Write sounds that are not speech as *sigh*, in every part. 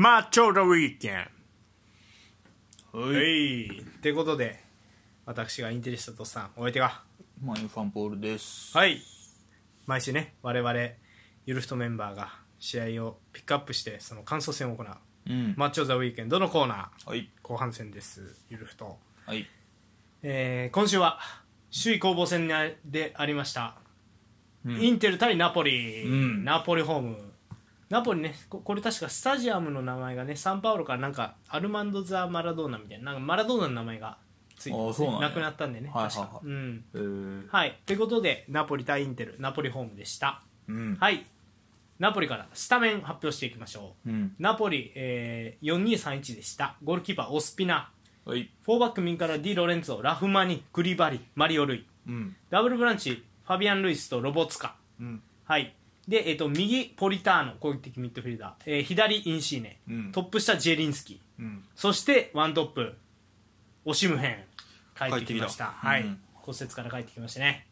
マッチョ・ザ・ウィーケンははい。ってことで私がインテリスタとさんお相手が。マインファンポールです。はい。毎週ね我々ゆるふとメンバーが試合をピックアップしてその感想戦を行う。うん。マッチョ・ザ・ウィーケンドのコーナー。はい。後半戦ですゆるふと、はい。えー今週は首位攻防戦でありました、うん。インテル対ナポリ、うん。ナポリホームナポリねここれ確かスタジアムの名前がねサンパウロからなんかアルマンド・ザ・マラドーナみたいななんかマラドーナの名前がついてますあそうなんや。亡くなったんでねはいはい。うん。えー。はい。ということでナポリ対インテルナポリホームでした。うん。はい。ナポリからスタメン発表していきましょう。うん。ナポリ、えー、4231でした。ゴールキーパーオスピナ。はい。フォーバック右からディ・ロレンツォラフマニクリバリマリオ・ルイ。うん。ダブルブランチファビアン・ルイスとロボツカ。うん。はいで、えー、と右ポリターノ攻撃的ミッドフィルダー、えー左インシーネ、うん。トップ下ジェリンスキうん。そしてワントップオシムヘン。帰ってきました。た。はい、うん。骨折から帰ってきましたね。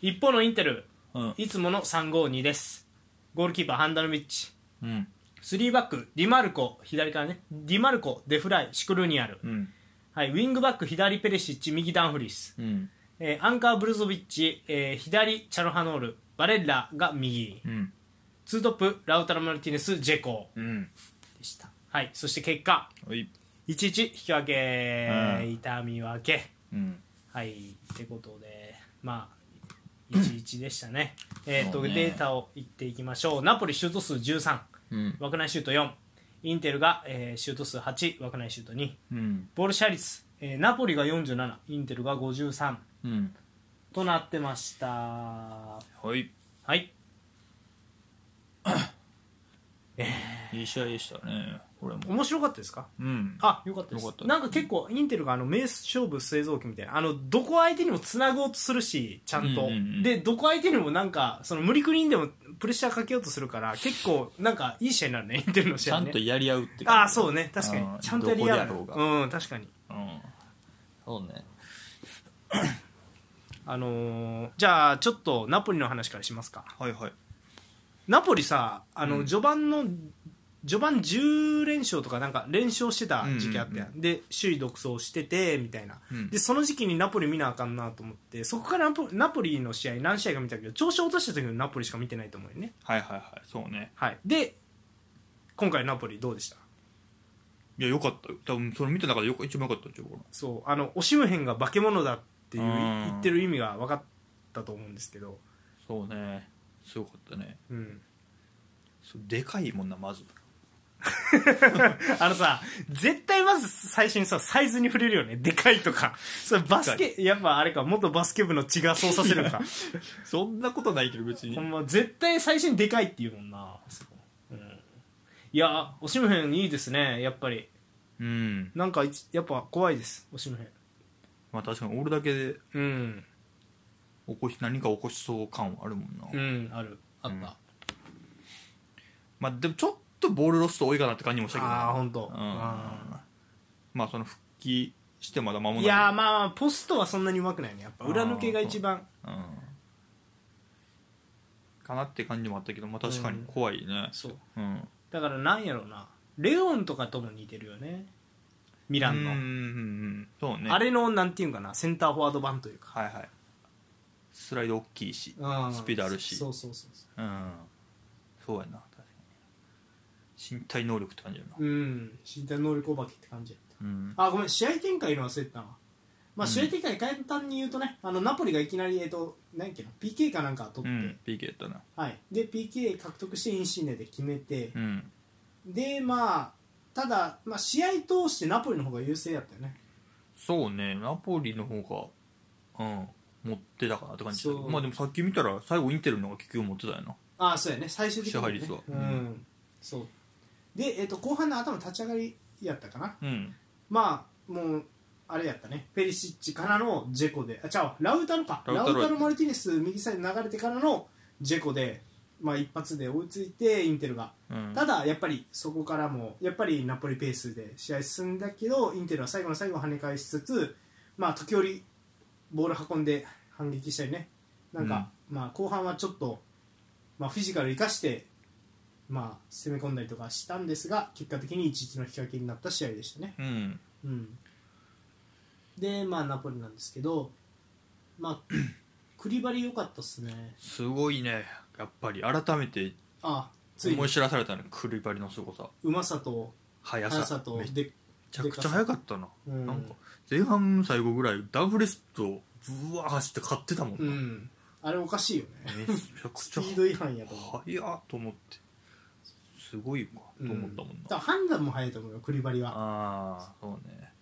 一方のインテル。うん。いつもの352です。ゴールキーパーハンダノビッチ。うん。3バックディマルコ。左からね。ディマルコデフライシクルニアル、うん。はい、ウィングバック左ペレシッチ右ダンフリース、うん。えーアンカーブルゾビッチ、えー左チャロハノールバレッラが右。うん。ツートップラウタロ・マルティネスジェコ。うん。でした、はい、そして結果。はい。1-1引き分け、うん。痛み分け。うん。はい。ってことで。まあ1-1でしたね。*clears throat* えっとそうね。データを言っていきましょう。ナポリシュート数13うん。枠内シュート4インテルが、えーシュート数8枠内シュート2うん。ボールシェア率、えーナポリが47インテルが53うんとなってました。ははい。い *coughs* いい試合でしたね。これも。面白かったですか？うん。あよかったです。よかったなんか結構インテルがあの名勝負製造機みたいなあのどこ相手にもつなごうとするしちゃんと、うんうんうん。でどこ相手にもなんかその無理くりにでもプレッシャーかけようとするから結構なんかいい試合になるね *laughs* インテルの試合ね。ちゃんとやり合うってああそうね。確かに。うんちゃんとやり合う。どこであろううん確かに。うん。そうね *laughs* あのーじゃあちょっとナポリの話からしますか。はいはい。ナポリさあの、うん。序盤の序盤10連勝とかなんか連勝してた時期あったやん,、うんで首位独走しててみたいな、うん。でその時期にナポリ見なあかんなと思ってそこからナポナポリの試合何試合か見たけど調子落とした時のナポリしか見てないと思うよね、はいはいはい。そうね。はい、で今回ナポリどうでした？いやよかったよ。多分それ見た中でよく一番よかったんちゃうかなそう。あのオシムヘンが化け物だっていううん。言ってる意味が分かったと思うんですけど、そうね。すごかったね。うん、そうでかいもんなまず。*laughs* あのさ絶対まず最初にさサイズに触れるよね。でかいとか。それバスケやっぱあれか元バスケ部の血がそうさせるか。*laughs* そんなことないけど別に。ほんま絶対最初にでかいって言うもんな、うん、いやオシムヘンいいですねやっぱり。うん。なんかやっぱ怖いですオシムヘンまあ確かに俺だけでうん。起こし何か起こしそう感はあるもんな、うんある。あった、うん。まあでもちょっとボールロスト多いかなって感じもしたけどなああ本当、うん。あまあその復帰してまだ間もない。ーいやーまあまあポストはそんなにうまくないね。やっぱ裏抜けが一番。う。ん。かなって感じもあったけどまあ確かに怖いね。そう。うん。だからなんやろうな。レオンとかとも似てるよねミランの、うんそうね。あれのなんていうんかなセンターフォワード版というか。はいはい。スライド大きいしうんスピードあるし。そうそうそうそう。ん。そうやな確かに。身体能力って感じやな。ううん。身体能力お化けって感じやった。うん。あごめん試合展開の忘れてたなまあ、うん。試合展開簡単に言うとねあのナポリがいきなり、えっと何やっけな PK かなんか取って、うん PK やったな。はい、で PK 獲得してインシーネで決めて。う、ん。でまあただ、まあ、試合通してナポリの方が優勢やったよね。そうねナポリの方がうん持ってたかなって感じだまあでもさっき見たら最後インテルの方が結局持ってたよな。ああそうやね。最終的に、ね、支配率はう。うん。んそう。で、えっと後半の頭立ち上がりやったかな。うん。まあもうあれやったね。ペリシッチからのジェコで。あちゃう。ラウタロか。ラウタロマルティネス右サイド流れてからのジェコで、まあ、一発で追いついてインテルが。うん。ただやっぱりそこからもやっぱりナポリペースで試合進んだけどインテルは最後の最後跳ね返しつつまあ時折ボール運んで反撃したりね。なんか、まあ後半はちょっと、まあ、フィジカル生かしてまあ、攻め込んだりとかしたんですが結果的に1-1の引き分けになった試合でしたね、うん。うん、でまあナポリなんですけどまあ *clears throat* クリバリ良かったっすね。すごいねやっぱり改めてあついに。思い知らされたねクリバリの凄さ。うまさと速さ。速さとめでちゃくちゃ速かったな、うん。なんか前半最後ぐらいダブルスとブワー走って勝ってたもんな、うん。あれおかしいよね。めちゃくちゃスピード違反やと思う。速っと思って。すごいわと思ったもんな、だから判断も早いと思うよクリバリは。ああそうね。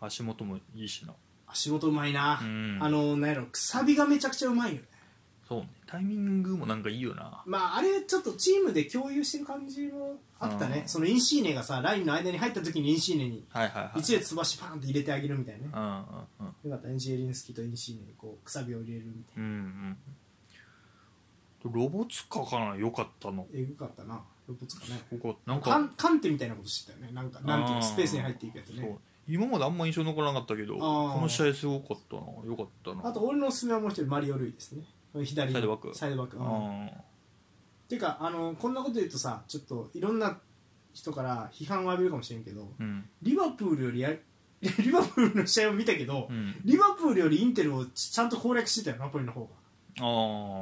足元もいいしな。足元うまいな、うん。あのなんやろくさびがめちゃくちゃうまいよねそうね。タイミングもなんかいいよな。まああれちょっとチームで共有してる感じもあったね。うん。そのインシーネがさラインの間に入った時にインシーネにはいはいはい。一列飛ばしパーンって入れてあげるみたいなね。うんうんうん。よかった。ねジエリンスキとインシーネにこうくさびを入れるみたいうんうん。ロボツカかな？よかったの。なえぐかったな。ロボツかね。ここなんカかンカンテみたいなことしてたよね。なんかなんていうスペースに入っていくやつそう。ね今まであんま印象残らなかったけどあー。この試合すごかったな。よかったな。あと俺のおすすめはもう一人マリオ・ルイですね左のサイドバック。サイドバック、うん。あていうかあのこんなこと言うとさちょっといろんな人から批判を浴びるかもしれんけどーうん。リバプールよりや *laughs* リバプールの試合を見たけど、うん。リバプールよりインテルをちちゃんと攻略してたよナポリの方が。ああ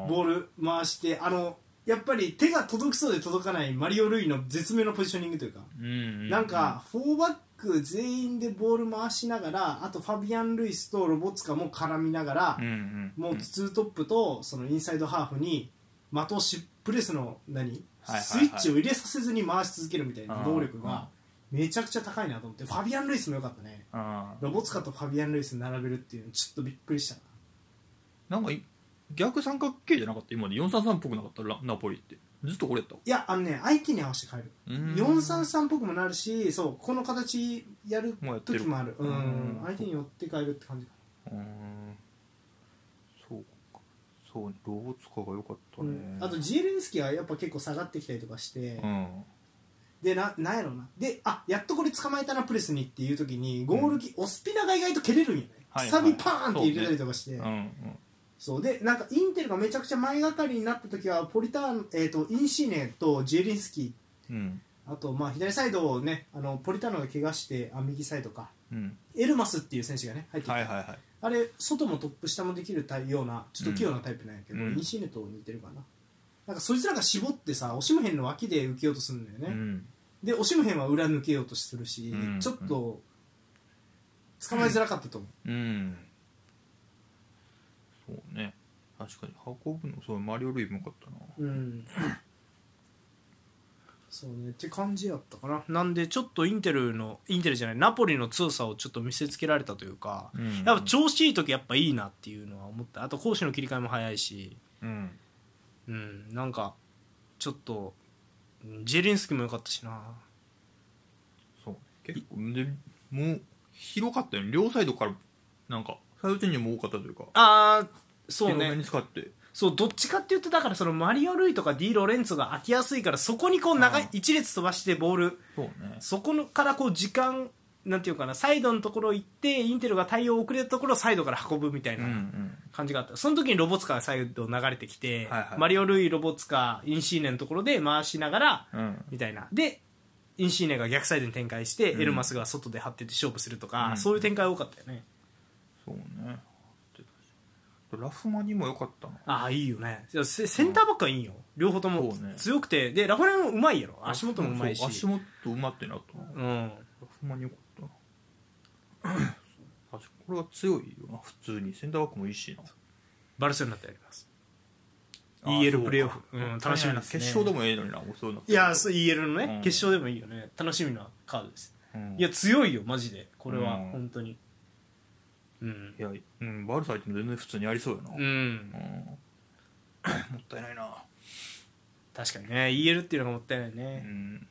ボール回してあのやっぱり手が届きそうで届かないマリオ・ルイの絶妙なポジショニングというか、うんなんか4バック全員でボール回しながらあとファビアン・ルイスとロボツカも絡みながら、うんうんもうツートップとそのインサイドハーフに的をしプレスの何、はいはいはい。スイッチを入れさせずに回し続けるみたいな能力うんがめちゃくちゃ高いなと思ってファビアン・ルイスも良かったね。ロボツカとファビアン・ルイス並べるっていうのちょっとびっくりした。ななんかい逆三角形じゃなかった？今まで433っぽくなかった？ラナポリってずっとこれやった？いやあのね相手に合わせて変える。うん。433っぽくもなるしそうこの形やる時もある。ううん。ん相手に寄って変えるって感じかうーん。そうか。そうねロボツカが良かったな、ね、うんあとジエレンスキーはやっぱ結構下がってきたりとかして、うん。でななんやろうな。であやっとこれ捕まえたなプレスにっていう時にゴールキ、オスピナが意外と蹴れるんよね、くさびパーンって入れたりとかして。うんうんそうでなんかインテルがめちゃくちゃ前がかりになった時はポリターン、えー、とインシーネとジエリンスキうん。ーあとまあ左サイドをねあのポリターノが怪我してあ右サイドか。うん。エルマスっていう選手がね入ってきて、はいはいはい。あれ外もトップ下もできるようなちょっと器用なタイプなんやけど、うん。インシーネと似てるかな。なんかそいつらが絞ってさオシムヘンの脇で受けようとするんだよね、うん。でオシムヘンは裏抜けようとするし、うん。ちょっと捕まえづらかったと思う、うん。そうね。確かに。運ぶのそうマリオ・ルイも良かったな。うん。そうね。って感じやったかな。なんでちょっとインテルのインテルじゃないナポリの強さをちょっと見せつけられたというか、うん。やっぱ調子いい時やっぱいいなっていうのは思った。あと攻守の切り替えも早いし。うん。うん。なんかちょっとうんジェリンスキーも良かったしな。そう。結構でもう広かったよね。両サイドからなんかサイドチェンジも多かったというか。ああそうね。に使って。そうどっちかっていうとだからそのマリオ・ルイとかディ・ロレンツォが空きやすいからそこにこう長い一列飛ばしてボール。そうね。そこのからこう時間なんていうかなサイドのところ行ってインテルが対応遅れたところをサイドから運ぶみたいうんうなん。感じがあった、その時にロボツカがサイド流れてきて、はいはい。マリオ・ルイロボツカインシーネのところで回しながらうん。みたいな。でインシーネが逆サイドに展開して、うん。エルマスが外で張ってて勝負するとか、うん。そういう展開多かったよねそうね。ラフマニも良かったな。ああいいよね。いやセセンターバックはいいよ。両方ともそうね。強くて。でラファレンもうまいやろ。足元もうまいし。そう足元うまってなとな。うん。ラフマニ良かったな。*clears throat* 確かこれは強いよな普通に。センターバックもいいしな。バルセロナとやります。あ EL プレーオフ。うん楽しみですね。決勝でもええのにな。そういうのいやそう EL のね、うん。決勝でもいいよね。楽しみなカードです。うん。いや強いよマジで。これは、うん。本当にうん。いや、うん、バルサ相手も全然普通にやりそうやな、ううん。ん *coughs* もったいないな。確かにね EL っていうのがもったいないうね、ん。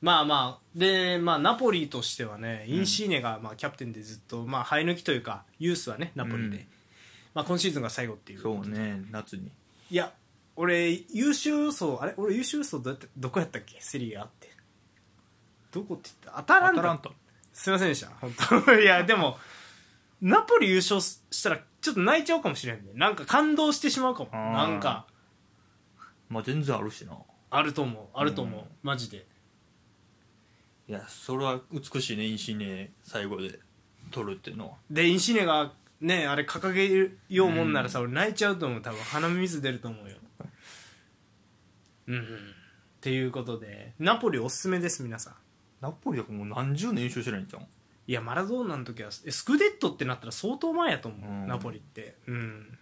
まあまあでまあナポリとしてはねインシーネがまあキャプテンでずっとまあ生え抜きというかユースはねナポリで、うん。まあ、今シーズンが最後っていうそうね夏に。いや俺優秀層あれ？俺優秀層どうやってどこやったっけ？セリアって。どこって言った？アタランタ。アタランタすいませんでした。本当。*laughs* いやでもナポリ優勝したらちょっと泣いちゃうかもしれんね。なんか感動してしまうかも。なんか。まあ全然あるしな。あると思う。あると思う、うん。マジで。いやそれは美しいね。インシネ最後で。取るっていうのは。でインシネがねあれ掲げようもんならさ、俺泣いちゃうと思う。多分。鼻水出ると思うよ。*laughs* うん、うん、っていうことで。ナポリおすすめです皆さんナポリだからもう何十年優勝してないんじゃんいやマラドーナの時はえスクデットってなったら相当前やと思う、うん。ナポリって。うん。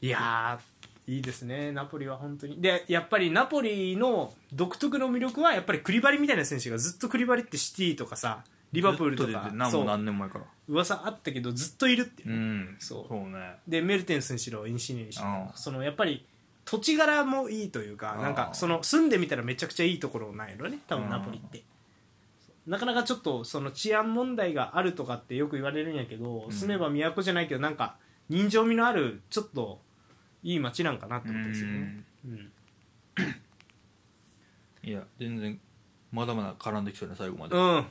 いやーいいですね。ナポリは本当に。でやっぱりナポリの独特の魅力はやっぱりクリバリみたいな選手がずっとクリバリってシティとかさリバプールとずっか出て何もそう。何年前から。噂あったけどずっといるっていう、うん。そう。そうね。でメルテンスにしろインシニにしろ。ああそのやっぱり土地柄もいいというかなんかその住んでみたらめちゃくちゃいいところないのね多分ナポリって。なかなかちょっとその治安問題があるとかってよく言われるんやけど、うん。住めば都じゃないけどなんか人情味のあるちょっといい街なんかなってことですよね。うん。いや全然まだまだ絡んできそうね最後まで。うん、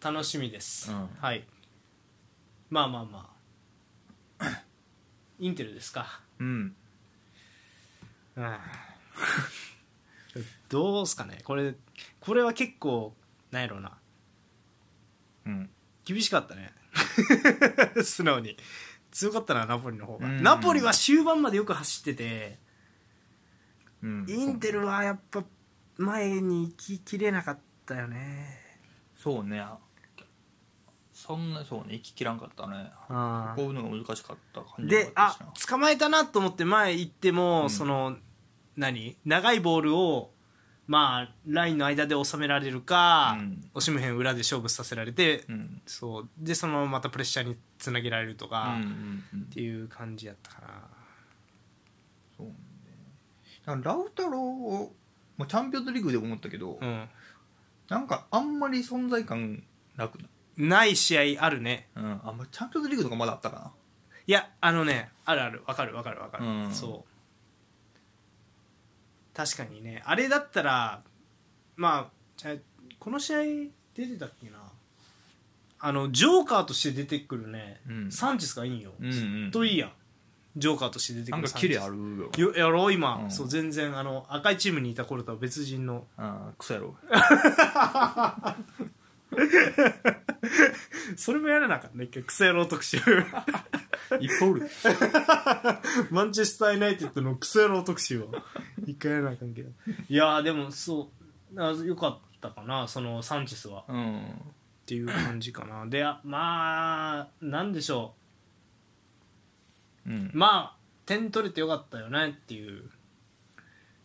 楽しみです、うん。はい。まあまあまあ。*coughs* インテルですか。うんうん。どうすかね。これこれは結構なんやろうな。うん。厳しかったね。*laughs* 素直に。強かったなナポリの方が。うん。ナポリは終盤までよく走っててうん。インテルはやっぱ前に行ききれなかったよね。そうねそんなそうね行ききらんかったね。あこういうのが難しかった感じであ捕まえたなと思って前行っても、うん。その何？長いボールをまあラインの間で収められるか、うん。オシムヘン裏で勝負させられて、うん。そう。でそのまままたプレッシャーにつなげられるとうんか、っうんうん。ていう感じやったかな。そうね。だからラウタロを、まあ、チャンピオンズリーグでも思ったけど、うん。なんかあんまり存在感なくない？ない試合あるね。うん、あんまチャンピオンズリーグとかまだあったかいやあのねあるある。わかるわかるわかる、うん。そう。確かにね。あれだったらまあじゃあこの試合出てたっけな？あのジョーカーとして出てくるね、うん。サンチェスがいいんよ、うんうんずっといいやん。ジョーカーとして出てくななんるサンチキレあるよ。よやろう今、うん。そう全然あの赤いチームにいた頃とは別人の。ああクソやろ *laughs* *laughs* それもやらなあかったね。一回クソ野郎特集。いっぱいおるマンチェスター・ユナイテッドのクソ野郎特集を。一回やらなあかんけど。いやーでもそうあよかったかな。そのサンチェスは。うん。っていう感じかな。であまあなんでしょう。ん。うまあ点取れてよかったよねっていう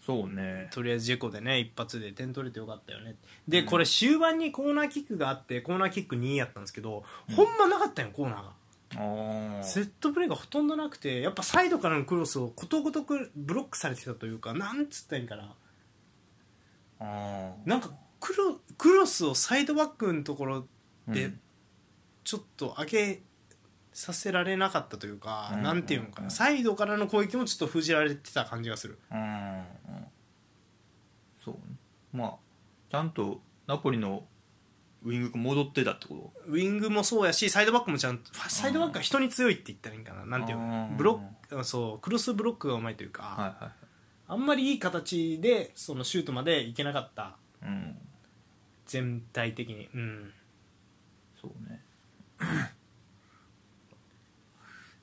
そうね。とりあえずジェコでね一発で点取れてよかったよね。で、これ終盤にコーナーキックがあってコーナーキック2位やったんですけど、ほんまなかったよコーナーが。ああセットプレーがほとんどなくてやっぱサイドからのクロスをことごとくブロックされてたというかなんつったらいいんかな。あなんかクロクロスをサイドバックのところあでちょっと上げさせられなかったというか、うん。なんていうのかな、うん。サイドからの攻撃もちょっと封じられてた感じがする。うん。うん。そう。ねまあちゃんとナポリのウイングが戻ってたってこウィングもそうやしサイドバックもちゃんとサイドバックが人に強いって言ったらいいんかな。なんていうの？うん。ブロックそうクロスブロックがうまいというか、とはいはい。あんまりいい形でそのシュートまでいけなかった。うん。全体的に。うん。そうね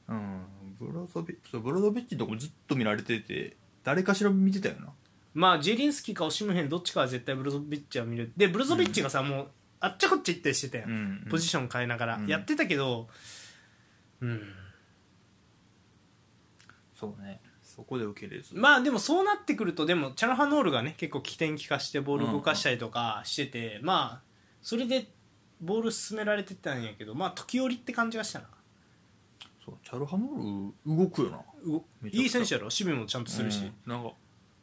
うん。ブロゾビッチそうブロゾビッチのとこもずっと見られてて誰かしら見てたよな。まあジェリンスキーかオシムヘンどっちかは絶対ブロゾビッチは見る。でブロゾビッチがさ、もうあっちゃこっちゃ行ったりしてたやん、うん。ポジション変えながら、うん。やってたけどうん。そうね。そこで受け入れず。まあでもそうなってくるとでもチャルハノールがね結構起点利かしてボール動かしたりとかしてて、まあそれでボール進められてたんやけどまあ時折って感じがしたなそうチャルハノール動くよな。うめちゃくちゃ。いい選手やろ？守備もちゃんとするし、うん。なんか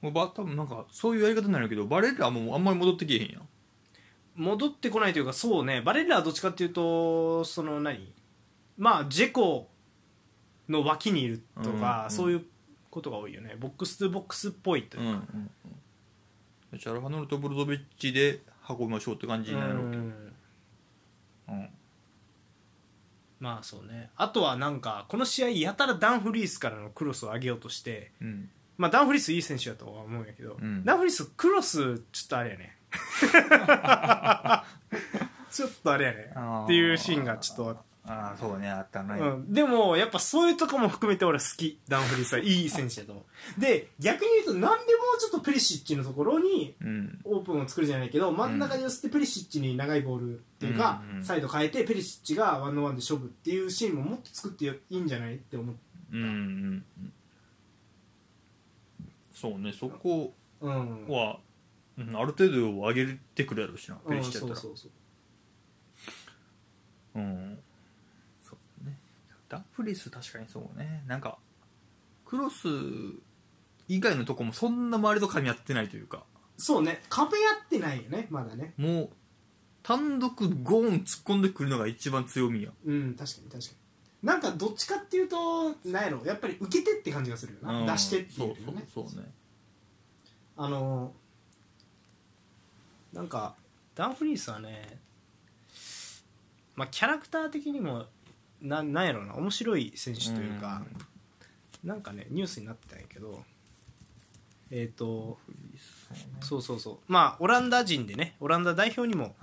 もうば多分なんかそういうやり方になるけどバレルはもうあんまり戻ってきえへんやん。戻ってこないというかそうね。バレッラはどっちかっていうとその何？まあジェコの脇にいるとか、うんうんそういうことが多いよね。ボックス2ボックスっぽいというか、うんうんうん。チャルハノールとブロゾビッチで運びましょうって感じになるわけ。うん。うんまあそうね。あとはなんかこの試合やたらダンフリースからのクロスを上げようとしてうん。まあ、ダンフリースいい選手だとは思うんやけど、うん。ダンフリースクロスちょっとあれやね。*laughs* ちょっとあれやね。っていうシーンがちょっとああそうねあったな、うん、でもやっぱそういうとこも含めて俺好き。ダンフリースは *laughs* いい選手だと思う。で逆に言うと何でもうちょっとプリシッチのところにうん。オープンを作るじゃないけど真ん中に寄せてペリシッチに長いボールっていうか、うん。うんサイド変えてペリシッチがワンオンワンで勝負っていうシーンももっと作っていいんじゃないって思ううんうんうん。そうねそこうん。は、うん、ある程度上げてくれるしなペうんリシッチやったら。そうそうそう。うんダンフリース確かにそうね。なんかクロス以外のとこもそんな周りと噛み合ってないというか。そうね。壁やってないよねまだね。もう単独ゴーン突っ込んでくるのが一番強みや。うん確かに確かに。なんかどっちかっていうとなんやろ。やっぱり受けてって感じがするよな、うん出してっていうよりね。そうそうそうね。あのなんかダンフリースはねまあキャラクター的にもななんやろうな面白い選手というか、なんかねニュースになってたんやけどえっ、とそうそうそう。まあオランダ人でねオランダ代表にも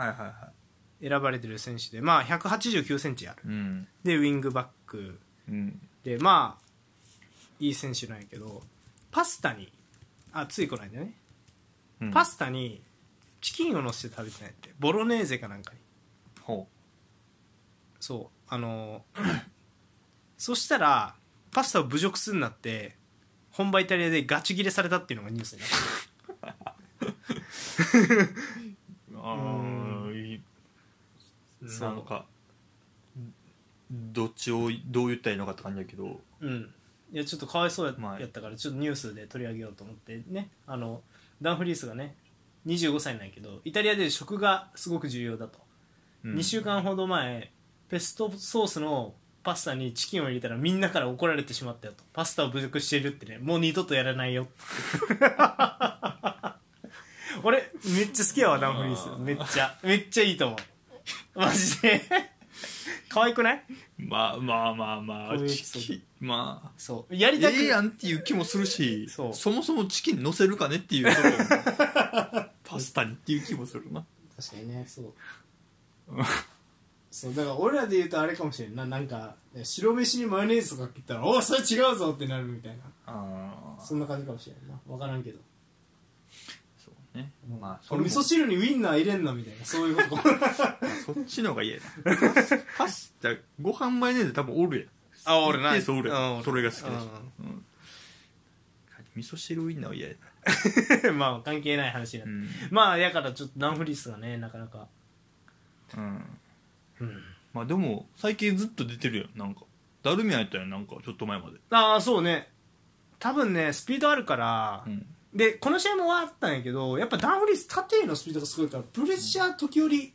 選ばれてる選手でまあ1 8 9センチある。いうん。でウィングバック。うん。でまあいい選手なんやけどパスタにあついこの間ね。うん。パスタにチキンをのせて食べてないってボロネーゼかなんかに。ほそうあの *clears throat* そしたらパスタを侮辱するなって本場イタリアでガチギレされたっていうのがニュースになってうああいい。そう。なんかどっちをどう言ったらいいのかって感じだけど。うん。いやちょっとかわいそうや,、まあやったからちょっとニュースで取り上げようと思って。ねあのダンフリースがね25歳なんやけどイタリアで食がすごく重要だと、うん。2週間ほど前ペストソースのパスタにチキンを入れたらみんなから怒られてしまったよと。パスタを侮辱しているってね。もう二度とやらないよ *laughs* 俺めっちゃ好きやわダンフリースめっちゃ。めっちゃいいと思う。マジで。可愛くない？まあまあまあまあ。チキンまあ。そう。やりたくええやんっていう気もするしそう。もそもチキン乗せるかねっていうところ *laughs* パスタにっていう気もするな。確かにねそう *laughs* そうだから俺らで言うとあれかもしれんな。なんかね白飯にマヨネーズとか切ったら「おおそれ違うぞ!」ってなるみたいな。ああそんな感じかもしれんな。分からんけど。そうね。まあそ俺れも。味噌汁にウインナー入れんのみたいな。そういうこと *laughs* そっちの方が嫌やな。パスタご飯マヨネーズ多分おるやん。あおるな。一定数おるやん。うんそれが好きだしううん。味噌汁ウインナーは嫌やな。*laughs* まあ関係ない話になって、うん。まあやからちょっとダンフリースがねなかなか。うんうん。まあでも最近ずっと出てるやん。なんか。ダルミアやったやんなんかちょっと前まで。ああそうね。多分ねスピードあるから、うん。でこの試合も終わったんやけどやっぱダンフリース縦へのスピードがすごいからプレッシャー時折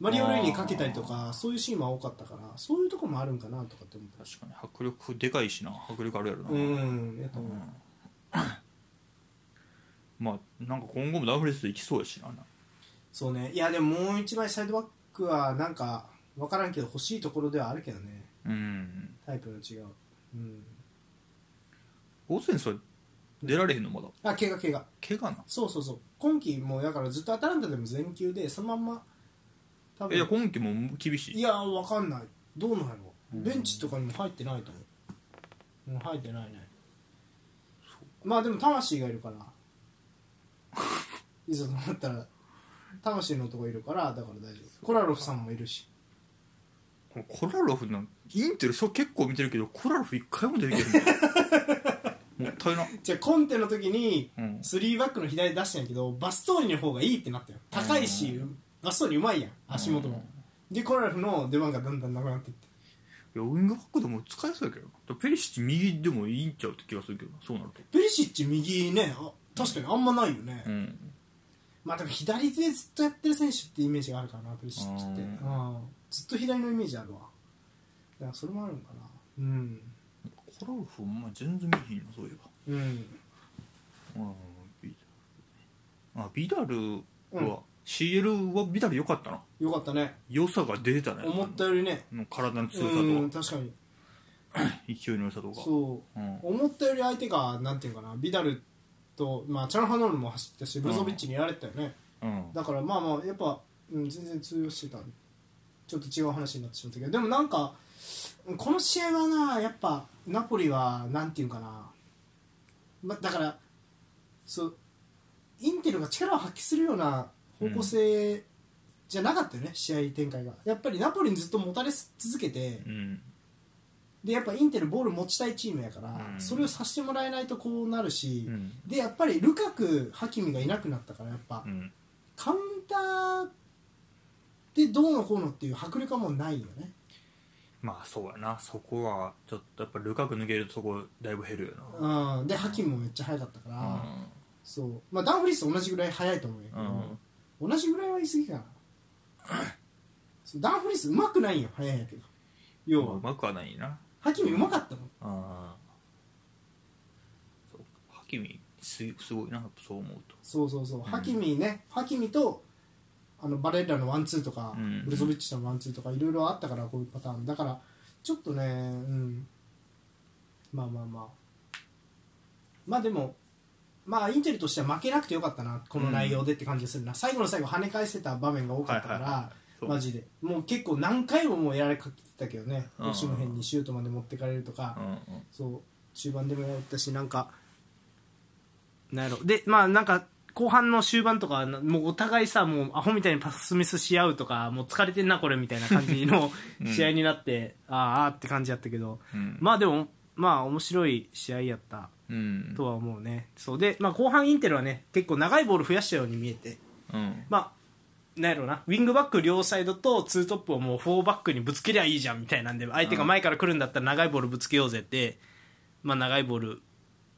マリオ・ルイにかけたりとかそういうシーンは多かったからそういうとこもあるんかなとかって思った。確かに。迫力でかいしな。迫力あるやろな。うんやと思う。まあなんか今後もダンフリースでいきそうやしなそうね。いやでももう一枚サイドバックはなんか分からんけど欲しいところではあるけどね。うん。タイプの違う。うん。ゴーセンスは出られへんのまだ？あ怪我怪我。怪我なそうそうそう。今季もだからずっとアタランタでも全休でそのまんま多いや分今季も厳しい？いや分かんない。どうなんやろ？ベンチとかにも入ってないと思う。もう入ってないねまあでも魂がいるから。*laughs* いざとなったら魂の男いるからだから大丈夫。コラロフさんもいるし。コラロフなんインテルそう結構見てるけどコラロフ一回も出てけへんね *laughs* もったいなじゃあコンテの時にうん。3バックの左出したんやけどバストーリの方がいいってなったよ。高いしバストーリうまいやん足元も。でコラロフの出番がだんだんなくなってって。いやウィングバックでも使えそうやけどな。ペリシッチ右でもいいんちゃうって気がするけどな。そうなると。ペリシッチ右ねあ確かにあんまないよね、うんまあでも左でずっとやってる選手ってイメージがあるからなペリシッチってうん。うん。ずっと左のイメージあるわ。だからそれもあるのかな。うんコラロフお前全然見えへんなそういえば。うん。うん。ビダルあビダルうん。は、CL はビダル良かったな。よかったね。良さが出てたね。思ったよりね。の体の強さと、うん確かに。*coughs* 勢いの良さとか。そう。うん。思ったより相手がなんていうかな。ビダルと、まあ、チャルハノールも走ってたしブロゾビッチにやられてたよね、うん。だからまあまあやっぱ、うん、全然通用してたちょっと違う話になってしまったけどでもなんかこの試合はなやっぱナポリはなんていうかな、ま、だからそうインテルが力を発揮するような方向性じゃなかったよね、試合展開が。やっぱりナポリにずっと持たれ続けてうんでやっぱインテルボール持ちたいチームやから、うん。それをさせてもらえないとこうなるし、うん。でやっぱりルカク、ハキミがいなくなったからやっぱ、うん。カウンターでどうのこうのっていう迫力はもうないよね。まあそうやな。そこはちょっとやっぱルカク抜けるとそこだいぶ減るよな。うん。でハキミもめっちゃ速かったから、うそう。まあダンフリースと同じぐらい速いと思うよ、ん。同じぐらいは言い過ぎかな。ダンフリースうまくないよ速いんやけど。要は。うまくはないなハキミうまかったもん。ああそうハキミすすごいなそう思うと。そうそうそう、ハキミね。ハキミとあのバレッラのワンツーとか、うん。ブルゾビッチとのワンツーとかいろいろあったからこういうパターン。だからちょっとねうん。まあまあまあ。まあでもまあインテルとしては負けなくてよかったなこの内容でって感じがするな、最後の最後跳ね返せた場面が多かったから、はいはいはいそう。マジで。もう結構何回ももうやられかけてたけどね。うの辺にシュートまで持ってかれるとか、うんうん。そう。中盤でもやったしなんかなんやろ。でまあなんか後半の終盤とかなもうお互いさもうアホみたいにパスミスし合うとかもう疲れてんなこれみたいな感じの *laughs* うん。試合になって、あああーって感じやったけど。うん。まあでもまあ面白い試合やったうん。とは思うね。そう。で、まあ、後半インテルはね結構長いボール増やしたように見えて。うん。まあなんやろうな。ウィングバック両サイドとツートップをもう4バックにぶつけりゃいいじゃんみたいなんで相手が前から来るんだったら長いボールぶつけようぜって、まあ、長いボール。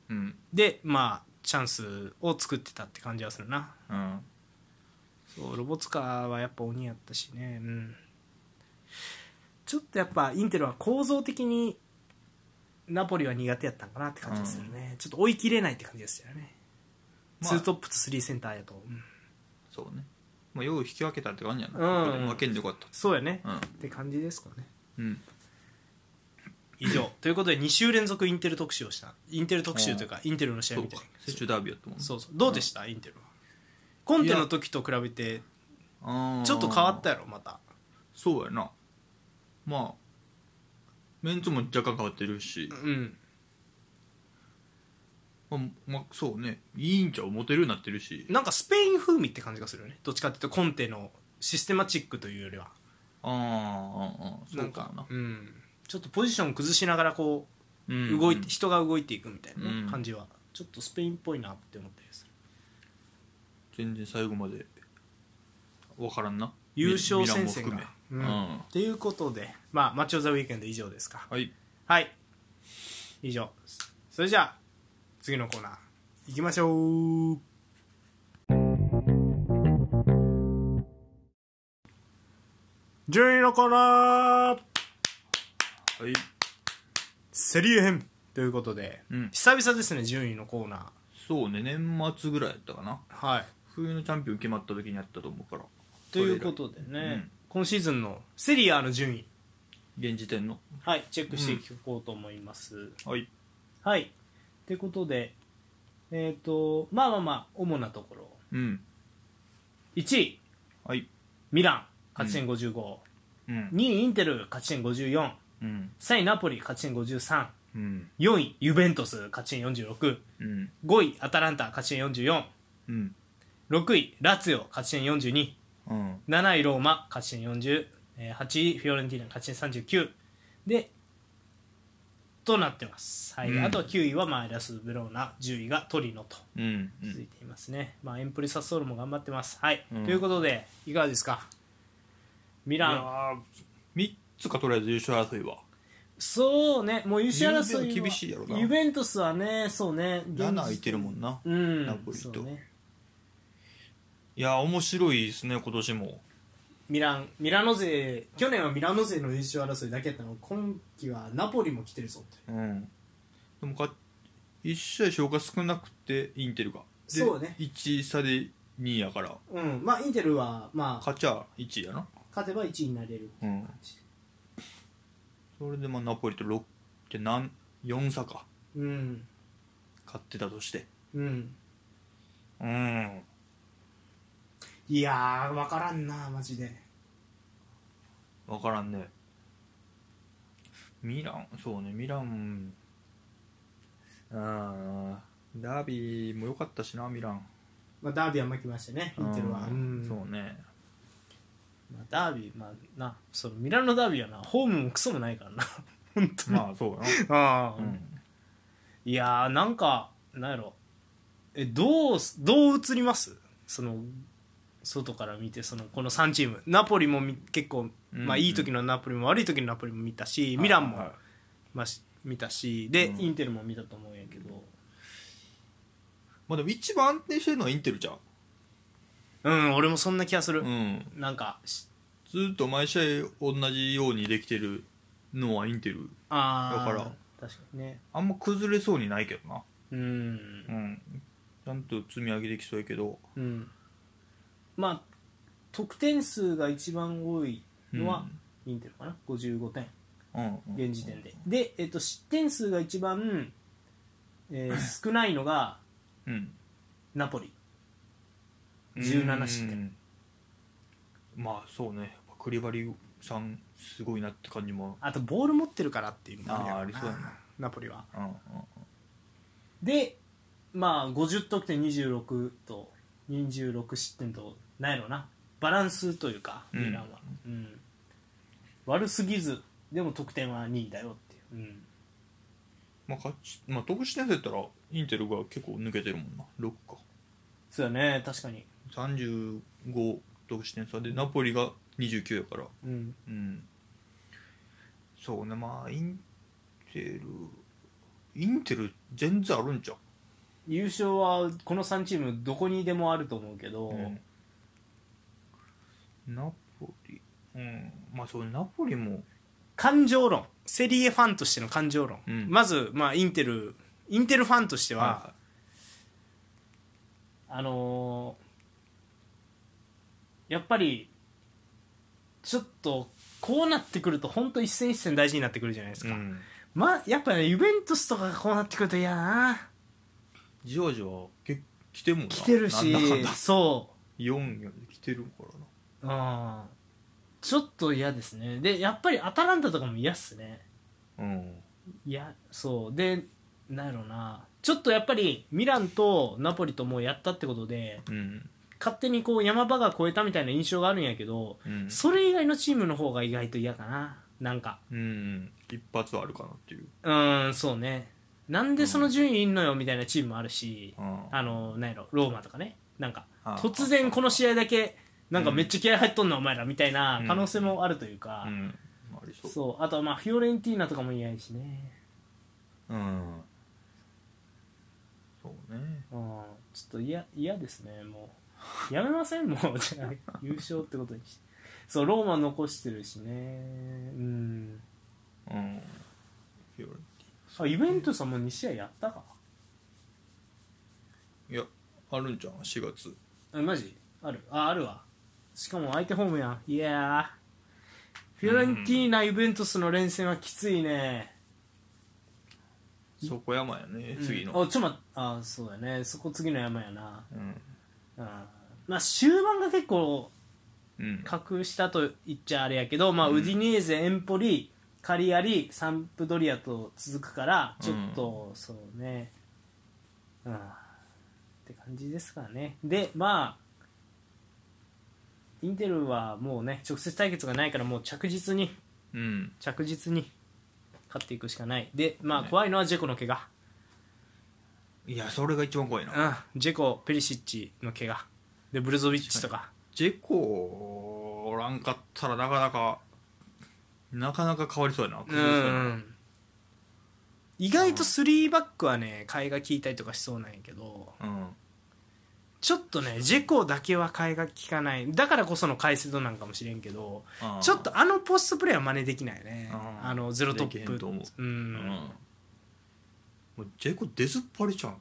うん。でまあチャンスを作ってたって感じはするな。うん。そうロボツカはやっぱ鬼やったしね。うん。ちょっとやっぱインテルは構造的にナポリは苦手やったんかなって感じがするね、ちょっと追い切れないって感じでしたよね、まあ。ツートップとスリーセンターやと、うん。そうねまあよう引き分けたって感じやな、うん負けんでよかった。そうやね、うん。って感じですかね。うん。以上。ということで2週連続インテル特集をした。インテル特集というかインテルの試合そうか。みたいなダービーやったもんそうそう。どうでした、インテルは。コンテの時と比べてちょっと変わったやろまた。そうやな。まあメンツも若干変わってるし、うんまあまあ、そうね。いいんちゃう？モテるようになってるし。なんかスペイン風味って感じがするよね。どっちかっていうとコンテのシステマチックというよりは。あーあそなんかうかもなうん、ちょっとポジション崩しながらこううん。動いて、人が動いていくみたいなね、うん。感じはちょっとスペインっぽいなって思ったりする全然最後まで分からんな。優勝戦線が。も含、うん。めうん。っていうことでまあマッチョ・ザ・ウィークエンド以上ですか。はい。はい。以上。それじゃあ次のコーナー行きましょう。順位のコーナー。はい。セリエ編ということで、うん。久々ですね順位のコーナー。そうね年末ぐらいやったかな。はい。冬のチャンピオン決まった時にやったと思うから。ということでね、うん。今シーズンのセリアの順位。現時点の。はいチェックしていこうと思います、はい。はいということでえっ、とまあまあまあ主なところ。うん。1位。はい。ミラン勝ち点55、うん。2位インテル勝ち点54うん。3位ナポリ勝ち点534うん。位ユベントス勝ち点465うん。位アタランタ勝ち点446うん。位ラツィオ勝ち点427うん。位ローマ勝ち点40えー8位フィオレンティーナ勝ち点39でとなってます、はい。うん。あとは9位はマイラス・ブローナ10位がトリノとうん続いていますね、まあ、エンプリ・サッソールも頑張ってます、はい。うん。ということでいかがですか？ミラン。ー3つかとりあえず優勝争いは。そうね。もう優勝争いは厳しいやろな。ユベントスはねそうね。7空いてるもんな。うん。ナポリと。ね。いや面白いですね今年もミランミラノ勢去年はミラノ勢の優勝争いだけやったの今季はナポリも来てるぞって。うん。でもか1試合消化少なくてインテルが。でそうね。1差で2位やから。うん。まあインテルはまあ勝ちゃ1位やな。勝てば1位になれる。うん。それでまあナポリと6じゃあ何4差か。うん。勝ってたとして。うん。うんいやー分からんなマジで。分からんね。ミランそうねミラン。あーダービーも良かったしなミラン。まあダービーは負けましたねインテルは。ううん。んそうね。まあ、ダービーまあなそのミラノダービーはなホームもクソもないからな。*laughs* 本当に、まあそうや *laughs* ああ。なうん。いやーなんかなんやろ。えどうどう映ります？その外から見てそのこの3チーム。ナポリもみ結構、まあ、うんいい時のナポリも悪い時のナポリも見たし、ミランも、はい。まあ、し見たしで、うん。インテルも見たと思うんやけど。まあでも一番安定してるのはインテルじゃん。うん俺もそんな気がする、うん。なんかしずっと毎試合同じようにできてるのはインテル。ああだから確かにね。あんま崩れそうにないけどな。うん。うん。ちゃんと積み上げできそうやけど。うんまあ得点数が一番多いのはインテルかな。55点。現時点で。で、えっと失点数が一番、えー *laughs* 少ないのがうん。ナポリ。17失点。うんまあそうね。クリバリさんすごいなって感じも。あとボール持ってるからっていうのもありそうやな。ナポリは。うんうんでまあ50得点26と26失点となんやろな。バランスというかうん。ミランは、うん。悪すぎずでも得点は2位だよっていう、うん、まあ勝ちまあ得失点差やったらインテルが結構抜けてるもんな。6か。そうだね。確かに。35得失点差でナポリが29やから。うん。うん。そうね。まあインテルインテル全然あるんじゃん優勝はこの3チームどこにでもあると思うけど、うんナポリ。うん。まあそうナポリも。感情論。セリエファンとしての感情論、うん。まず、まあ、インテルインテルファンとしては、はあのーやっぱりちょっとこうなってくると本当一戦一戦大事になってくるじゃないですか、うん。まあやっぱねユベントスとかがこうなってくると嫌。だなじわじわけ来てるも来てるしそ4やで来てるからなううん。ちょっと嫌ですね。でやっぱりアタランタとかも嫌っすね。うん。いやそう。でなんやろうな。ちょっとやっぱりミランとナポリともうやったってことでうん。勝手にこう山場が越えたみたいな印象があるんやけど、うん。それ以外のチームの方が意外と嫌かな。なんか。うん。一発はあるかなっていう。うーんそうね。なんでその順位いんのよみたいなチームもあるし、うん。あのなんやろローマとかね。なんかああ突然この試合だけなんかめっちゃ気合入っとんなお前らみたいなうん。可能性もあるというか、うん。ありそう。そう。あとはまあフィオレンティーナとかも嫌やしね。うん。そうね。うん。ちょっと嫌嫌ですね。もう。やめません？もう。じゃあ優勝ってことにして。そうローマ残してるしね。うん。うん。フィオレンあイベントさんも2試合やったか？いやあるんじゃん。4月。あマジ？ある。ああるわしかも相手ホームやん。いやー。フィオレンティーナ・ユベントスの連戦はきついね。そこ山やね次の。うんあちょ待っあそうだね。そこ次の山やな。うん。うん。まあ終盤が結構うん。格下と言っちゃあれやけど、まあうん。ウディネーゼエンポリカリアリサンプドリアと続くからちょっと、そうね。うん。って感じですからね。でまあインテルはもうね直接対決がないからもう着実にうん。着実に勝っていくしかない。でまあね。怖いのはジェコの怪我、いやそれが一番怖いな。うん、ジェコペリシッチの怪我。でブルゾビッチとか。ジェコおらんかったらなかなかなかなか変わりそうやな。う崩れそうやな、ん。意外と3バックはね替えが効いたりとかしそうなんやけど。うんちょっとねジェコだけは替えが効かない。だからこその解説なんかもしれんけどちょっとあのポストプレーは真似できないね。あのゼロトップ。んと思う。うん、うん。もうジェコ出ずっぱりちゃん。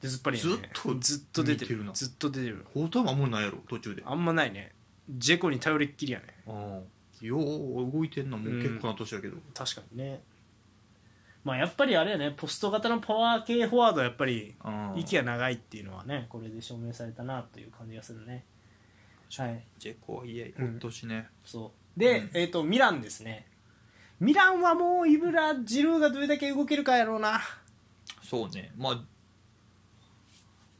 でずっぱりやね。ずっとずっと出てる。ずっと出てる。交代もあんまないやろ途中で。あんまないね。ジェコに頼りっきりやね。うんよう動いてんのもう結構な年やけど。確かにねまあやっぱりあれやねポスト型のパワー系フォワードはやっぱりうん。息が長いっていうのはねこれで証明されたなという感じがするね。はい。ジェコはいえうん。今年ね、そう。で、うん。えっ、とミランですね。ミランはもうイブラジルーがどれだけ動けるかやろうな。そうね。まあ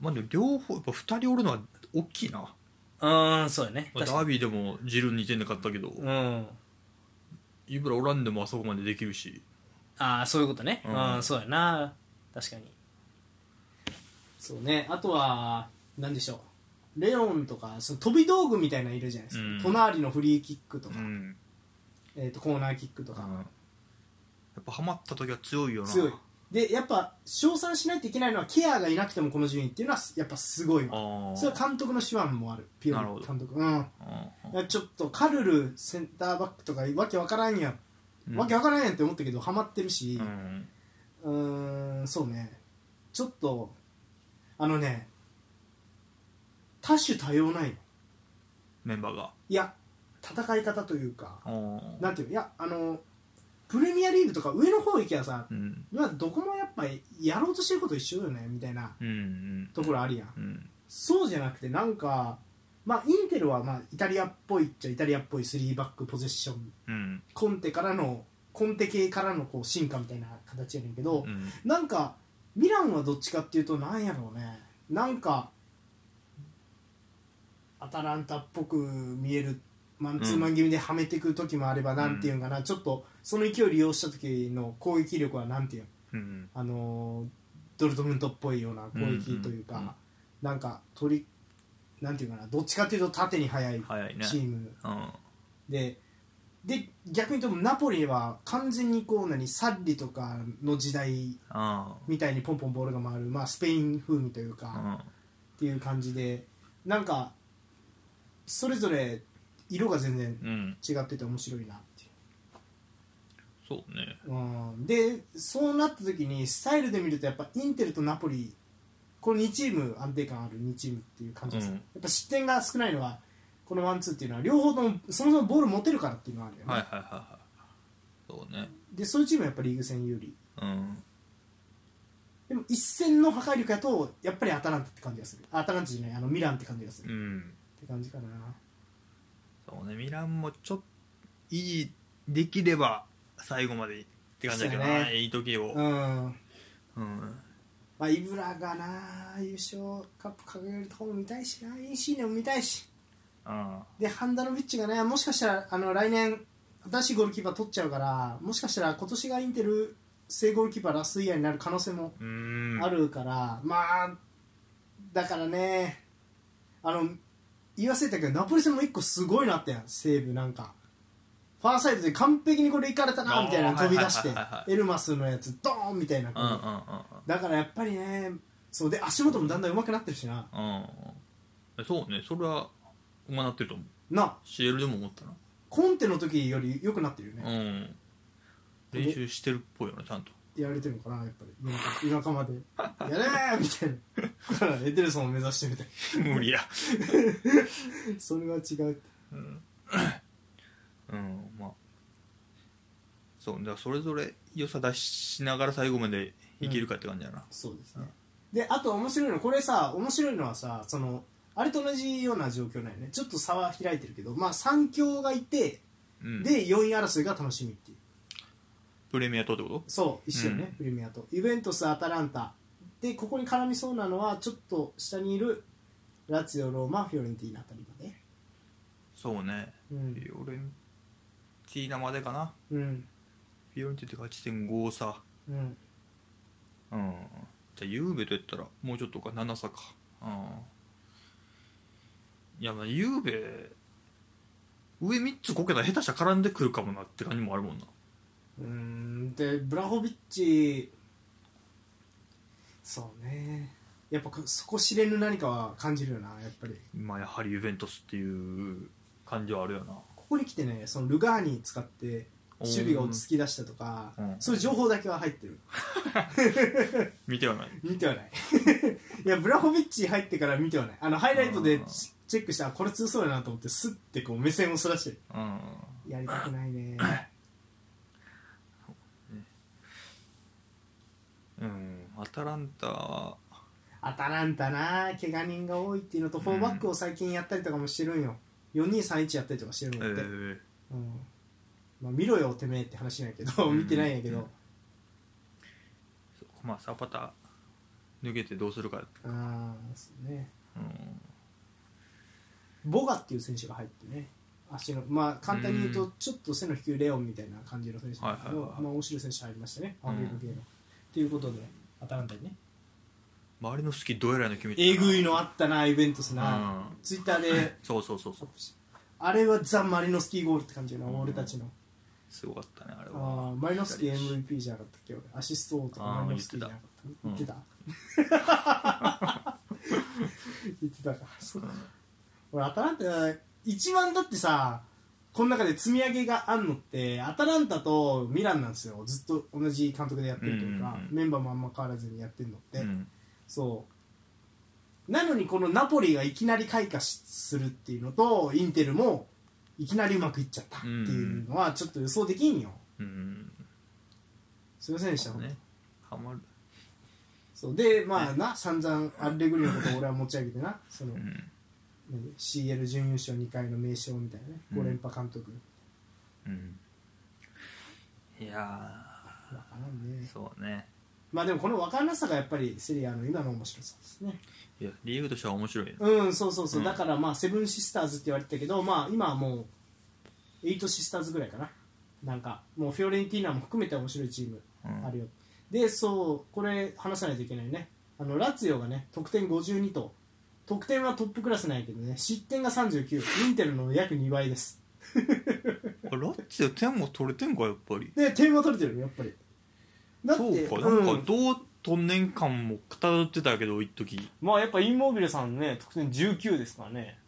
まあでも両方やっぱ2人おるのは大きいな、うーんそうやね。まあ、ダービーでもジル2点で勝ったけど、にうん。イブラおらんでもあそこまでできるしああそういうことね。ううんん、そうやな。確かに。そうね。あとは何でしょう。レオンとかその飛び道具みたいなのいるじゃないですか、うん。隣のフリーキックとか、うん。えー、とコーナーキックとか、やっぱハマった時は強いよな。強い。でやっぱ称賛しないといけないのはケアがいなくてもこの順位っていうのはやっぱすごいわ。ああそれは監督の手腕もある。ピオなるほど。リ監督うん。ちょっとカルルセンターバックとかわけわからんやん、うん。わけわからんやんって思ったけどハマってるしうん。んそうね。ちょっとあのね多種多様ないの。メンバーが。いや戦い方というかなんていうのいやあのプレミアリーグとか上の方行きゃさうん。まあどこもやっぱりやろうとしてること一緒よねみたいなうんうん。ところあるやん、うん。そうじゃなくてなんかまあインテルはまあイタリアっぽいっちゃイタリアっぽい3バックポゼッション。うん。コンテからのコンテ系からのこう進化みたいな形やねんけど、うん。なんかミランはどっちかっていうとなんやろうね。なんかアタランタっぽく見えるマンツーマン気味ではめていく時もあれば、なんていうんかな。ちょっとその勢いを利用した時の攻撃力はなんていうのうん。あのードルトムントっぽいような攻撃というか、うんうんうんなんか取りなんていうかなどっちかっていうと縦に速い早いね。チーム。うん。でで逆に言うとナポリは完全にこう何サッリとかの時代あみたいにポンポンボールが回る、まあ、スペイン風味というか、あっていう感じでなんかそれぞれ色が全然うんうん。違ってて面白いなっていう。そうね。うん、でそうなった時にスタイルで見るとやっぱインテルとナポリこの2チーム安定感ある2チームっていう感じです、うん。やっぱ失点が少ないのはこのワンツーっていうのは両方ともそもそもボール持てるからっていうのがあるよね、はいはいはいはい。そうね。でそういうチームはやっぱりリーグ戦有利。うん。でも一戦の破壊力やとやっぱりアタランタって感じがする。アタランタじゃないあのミランって感じがする、っうん。て感じかな。そうねミランもちょっと維持できれば最後までって感じだけどね。いい時を。うん。うんまあ、イブラがな優勝カップ掲げるところも見たいしなインシーネも見たいし。あでハンダノビッチがねもしかしたらあの来年新しいゴールキーパー取っちゃうからもしかしたら今年がインテル正ゴールキーパーラストイヤーになる可能性もあるから、まあだからねあの言わせたけどナポリ戦も一個すごいなったやん西武なんかファーサイドで完璧にこれいかれたなみたいなの飛び出してエルマスのやつドーンみたいな。うんうんうんだからやっぱりねそうで足元もだんだん上手くなってるしな。うんうん。そうねそれはうまなってると思う。な。CL でも思ったな。コンテの時より良くなってるよね、うん。練習してるっぽいよねちゃんと。やられてるのかなやっぱり。夜中夜中まで「やれー!」みたいな。だからエテルソンを目指してみたい。無理や。*laughs* それは違うってうんまあ。そうだからそれぞれ良さ出しながら最後までいけるかって感じやな、そうですね。であと面白いのこれさ面白いのはさそのあれと同じような状況なんよね。ちょっと差は開いてるけどまあ3強がいてうん、で4位争いが楽しみっていう。プレミアとってこと？そう一緒よね、うん。プレミアと。ユベントスアタランタ。でここに絡みそうなのはちょっと下にいるラツィオローマフィオレンティーナあたりまで。そうね。うん。フィオレンティーナまでかな。うん。フィオレンティーナって8.5差。うん。うん。じゃあユーベとやったらもうちょっとか。7差か。うん。いやまあユーベ上3つこけたら下手したら絡んでくるかもなって感じもあるもんな。うーん。でブラホビッチ。そうね。やっぱこそこ知れぬ何かは感じるよなやっぱり。まあやはりユベントスっていう感じはあるよなここに来てねそのルガーニ使って守備が落ち着き出したとかうん。そういう情報だけは入ってる。*laughs* 見てはない。見てはない。*laughs* いやブラホビッチ入ってから見てはない。あのハイライトでチチェックしたらこれ強そうだなと思ってスッてこう目線をそらしてる。うん。やりたくないね。アタランタ。はアタランタな怪我人が多いっていうのと4バックを最近やったりとかもしてるんよ4231やったりとかしてるえのって、ーうん。まあ、見ろよてめえって話なんやけど見てないんやけど、そうまあサパタ抜けてどうするか、ああそうね。うん、ボガっていう選手が入ってね。足のまあ簡単に言うとちょっと背の低いレオンみたいな感じの選手なんだけど、はいはいはい。まあ面白い選手入りましたね。うん。アフリカ系の、っていうことでアタランタにね周りの好きどうやらの決めて。えぐいののあったなイベントスな、うん。ツイッターで。*laughs* そうそうそうそう。あれはザ・マリノスキーゴールって感じよな、うん。俺たちの。すごかったねあれあはーマリノスキー MVP じゃなかったっけ俺。アシスト王とかマリノスキーじゃなかった。言言ってた、言ってた *laughs* か。そう俺アタランタ一番だってさこの中で積み上げがあんのってアタランタとミランなんですよ。ずっと同じ監督でやってるというか、うんうんうんメンバーもあんま変わらずにやってるのって、うんそう。なのにこのナポリがいきなり開花しするっていうのとインテルもいきなりうまくいっちゃったっていうのはちょっと予想できんよ。うん。すいませんでした、ね。ハマる。そう。でまあな散々アレグリのことを俺は持ち上げてな。その、うん。何 CL 準優勝2回の名称みたいなね。うん。5連覇監督、うん。いやわからんね。ーそうねまあでもこの分からなさがやっぱりセリエAの今の面白さですね。いやリーグとしては面白いようんそうそうそう、うん。だからまあセブンシスターズって言われてたけどまあ今はもうエイトシスターズぐらいかな。なんかもうフィオレンティーナも含めて面白いチームうん。あるよ、でそうこれ話さないといけないね。あのラツィオがね得点52と得点はトップクラスなんやけどね。失点が39インテルの約2倍です。あラッチで点も取れてんかやっぱり。で点は取れてるよやっぱりだってそうかなんかどうとんねん感も漂ってたけど一時。まあやっぱインモービルさんね得点19ですからね。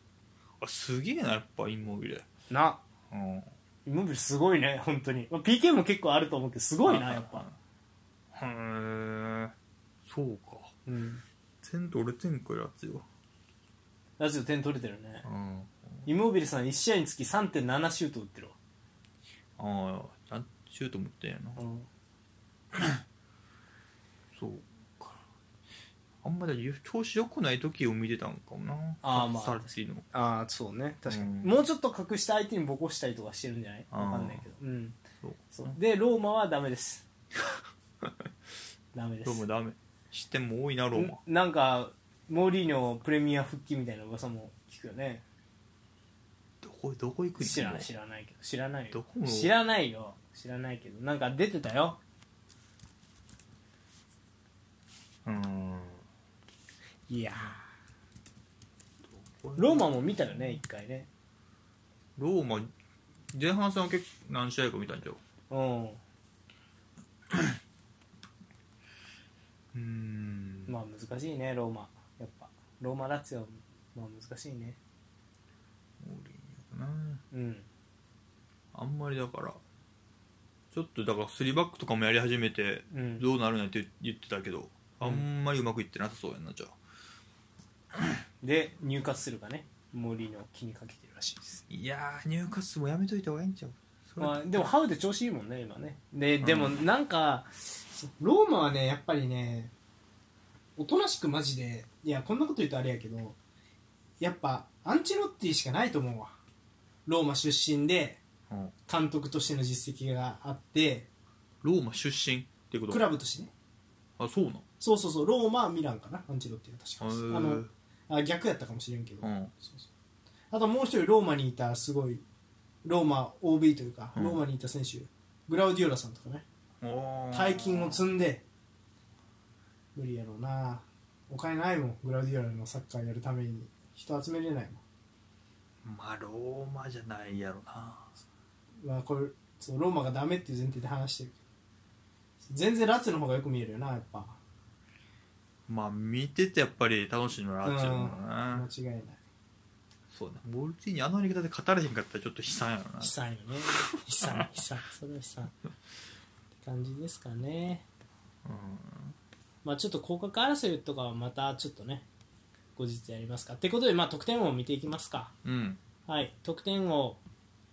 あすげえなやっぱインモビレな。うん。インモービルすごいね本当に、まあ、PK も結構あると思うけどすごいなやっぱ。へえそうか。うん。点取れてんかやつよ。ラジオ点取れてるね。うん。インモービルさん1試合につき3.7シュート打ってるわ。ああシュート持ってんやな。うん *coughs* そうか。あんまり調子良くない時を見てたんかもな。あーまあサルの。ああそうね。確かに、うん。もうちょっと隠して相手にボコしたりとかしてるんじゃない？あー。わかんないけど。うん。そう。そう。でローマはダメです。*laughs* ダメです。ローマダメ。失点も多いなローマ。ん。なんかモーリーニョプレミア復帰みたいな噂も聞くよね。どこどこ行くん知らないい知らないけど。知らないよ。どこの？知らないよ。知らないけど。なんか出てたようん。いやローマも見たよね一回ね。ローマ前半戦は結構何試合か見たんじゃう？うん。うん。まあ難しいねローマ。やっぱ。ローマラツィオまあ難しいね。モーリーニョかな。うん。あんまりだからちょっとだから3バックとかもやり始めてうん。どうなるなんて言ってたけど、あんまりうまくいってなさそうやんなじゃあ。で入荷するかねモーリーニョを気にかけてるらしいです。いやー入荷数もやめといた方がいいんちゃう。それまあ、でもハウで調子いいもんね今ね。でんでもなんかローマはねやっぱりねおとなしくマジでいやこんなこと言うとあれやけどやっぱアンチェロッティしかないと思うわ。ローマ出身でうん。監督としての実績があってローマ出身ってこと？クラブとしてねあそうなん？そうそうそう。ローマミランかな？アンチェロッティは確か。あへのー。あ逆やったかもしれんけど、うん。そうそうあともう一人ローマにいたすごいローマ OB というか、うん。ローマにいた選手。グラウディオラさんとかね。大金を積んで。無理やろうな。お金ないもん。グラウディオラのサッカーやるために人集めれないまあローマじゃないやろな。もん、まあ、これそうローマがダメっていう前提で話してるけど全然ラツィの方がよく見えるよなやっぱ。まあ見ててやっぱり楽しいのはラツィオだ間な、違いない。そうね。モルティーニあのやり方で語れへんかったらちょっと悲惨やろな。悲惨よね。*laughs* 悲惨悲惨。それは悲惨。って感じですかね。まあちょっと降格争いとかはまたちょっとね後日やりますか。ってことでまあ得点王を見ていきますか。うん、うん、はい。得点王。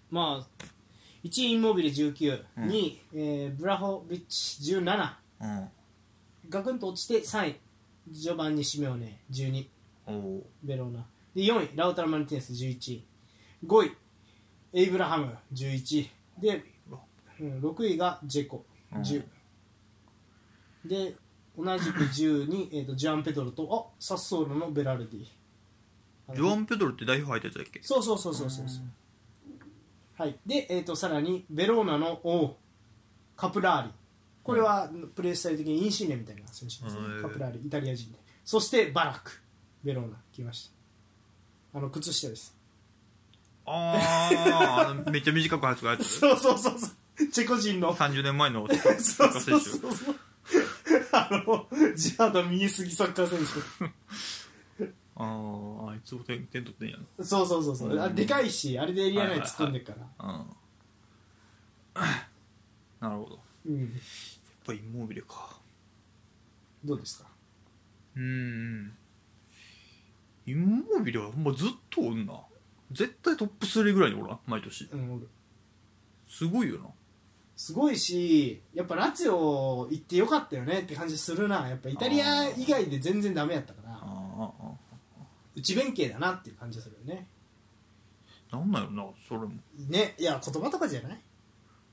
まあ1位インモビル19、うん。2位、えーブラホビッチ17うん。ガクンと落ちて3位。序盤にシメオネ12おおベローナ。で4位。ラウタラ・マルティネス11位。5位。エイブラハム11位で、うん、6位がジェコ10、で同じく10に、えー、とジュアン・ペドロとあサッソーロのベラルディ。ジョアン・ペドロって代表入ったやつだっけ？そうそうそうそうそうそうはい。で、えー、とさらにベローナのおカプラーリこれはプレースタイル的にインシーネみたいな選手ですね。カプラー。リイタリア人で。そしてバラクベローナ来ました。あの靴下です。ああ *laughs* めっちゃ短く入ったやつ？そうそうそうそう。チェコ人の。30年前の *laughs* サッカー選手。あのジハード見えすぎサッカー選あああいつも点点取ってんやん手そうそうそうそう、うん。あれでかいしあれでエリア内突っ込んでるから、うん。なるほど。やっうんぱインモービルか。どうですか？うんインモービルはほんまずっとおんな。絶対トップ3ぐらいにおらん毎年。うん。俺すごいよな。すごいしやっぱラツィオ行ってよかったよねって感じするな。やっぱイタリア以外で全然ダメやったから。あああ内弁慶だなっていう感じするよね。あなんなんやろなそれも。ねいや言葉とかじゃない、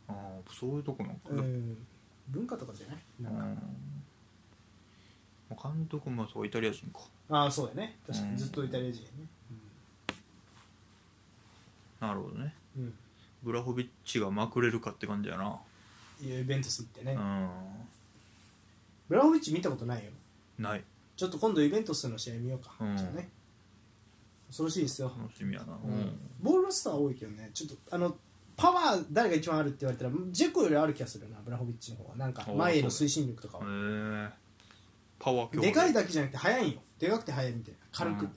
ああそういうとこなんか。な、うん、文化とかじゃない？なんか、うん。監督もそうイタリア人か。ああそうやね。確かうん。にずっとイタリア人やねなるほどね。うん、うんブラホビッチがまくれるかって感じやな。イベントス行ってね、うブラホビッチ見たことないよ。んない。ちょっと今度イベントスの試合見ようか、うん。じゃあね恐ろしいですよ、楽しみやな。うん。ボールロスター多いけどね。ちょっとあのパワー誰が一番あるって言われたらジェコよりある気がするな。ブラホビッチの方は。なんか前への推進力とかへはえパワー強でかいだだけじゃなくて速いんよ。でかくて速いみたいな。軽く、うん。っ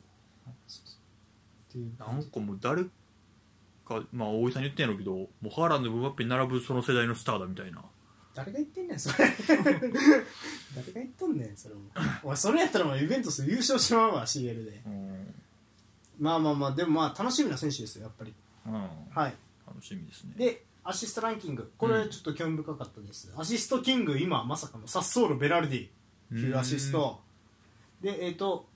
ていう。なんかもう誰かまあ大井さん言ってんやろうけどもうハーランドムバッペに並ぶその世代のスターだみたいな。誰が言ってんねんそれ。誰が言っとんねんそれも。お前それやったらもうイベントス優勝しまうわ CL で。うん、まあまあまあでもまあ楽しみな選手ですよやっぱり。うん、はい。楽しみですね。でアシストランキング。これちょっと興味深かったです、アシストキング今まさかのサッソーロ・ベラルディ。9アシスト。でえっ、と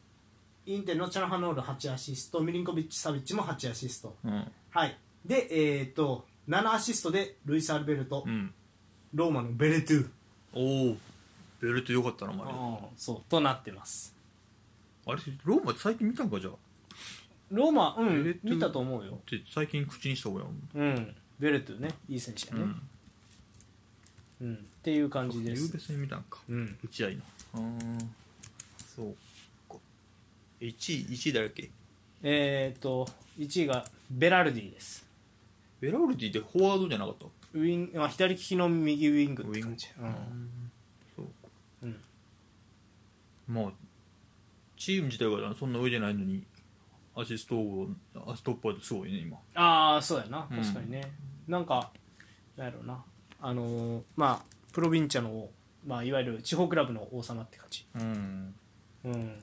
インテルのチャラハノール8アシスト。ミリンコビッチ・サビッチも8アシスト。うん。はい。でえっ、と7アシストでルイス・アルベルト、うん。ローマのベレトゥ。おおベルトよかったなお前そう。となってます。あれローマ最近見たんかじゃあローマうんベレト。ゥ見たと思うよ。って最近口にした方がいいうん。ベレトゥね。いい選手やね、うん。うん。っていう感じです。ゆうべ戦見たんか。うん。打ち合いの。うんそうか。1位1位誰だっけ？えっ、と1位がベラルディです。ベラルディってフォワードじゃなかった？ウィン、まあ、左利きの右ウィングって感じ。ウィングそううん、うん、まあチーム自体がそんな上じゃないのにアシストをアストッパーですごいね今。ああそうやな。うん。確かにね、なんかなんやろうな。あのーまあプロヴィンチャの、まあ、いわゆる地方クラブの王様って感じ。うん。うん。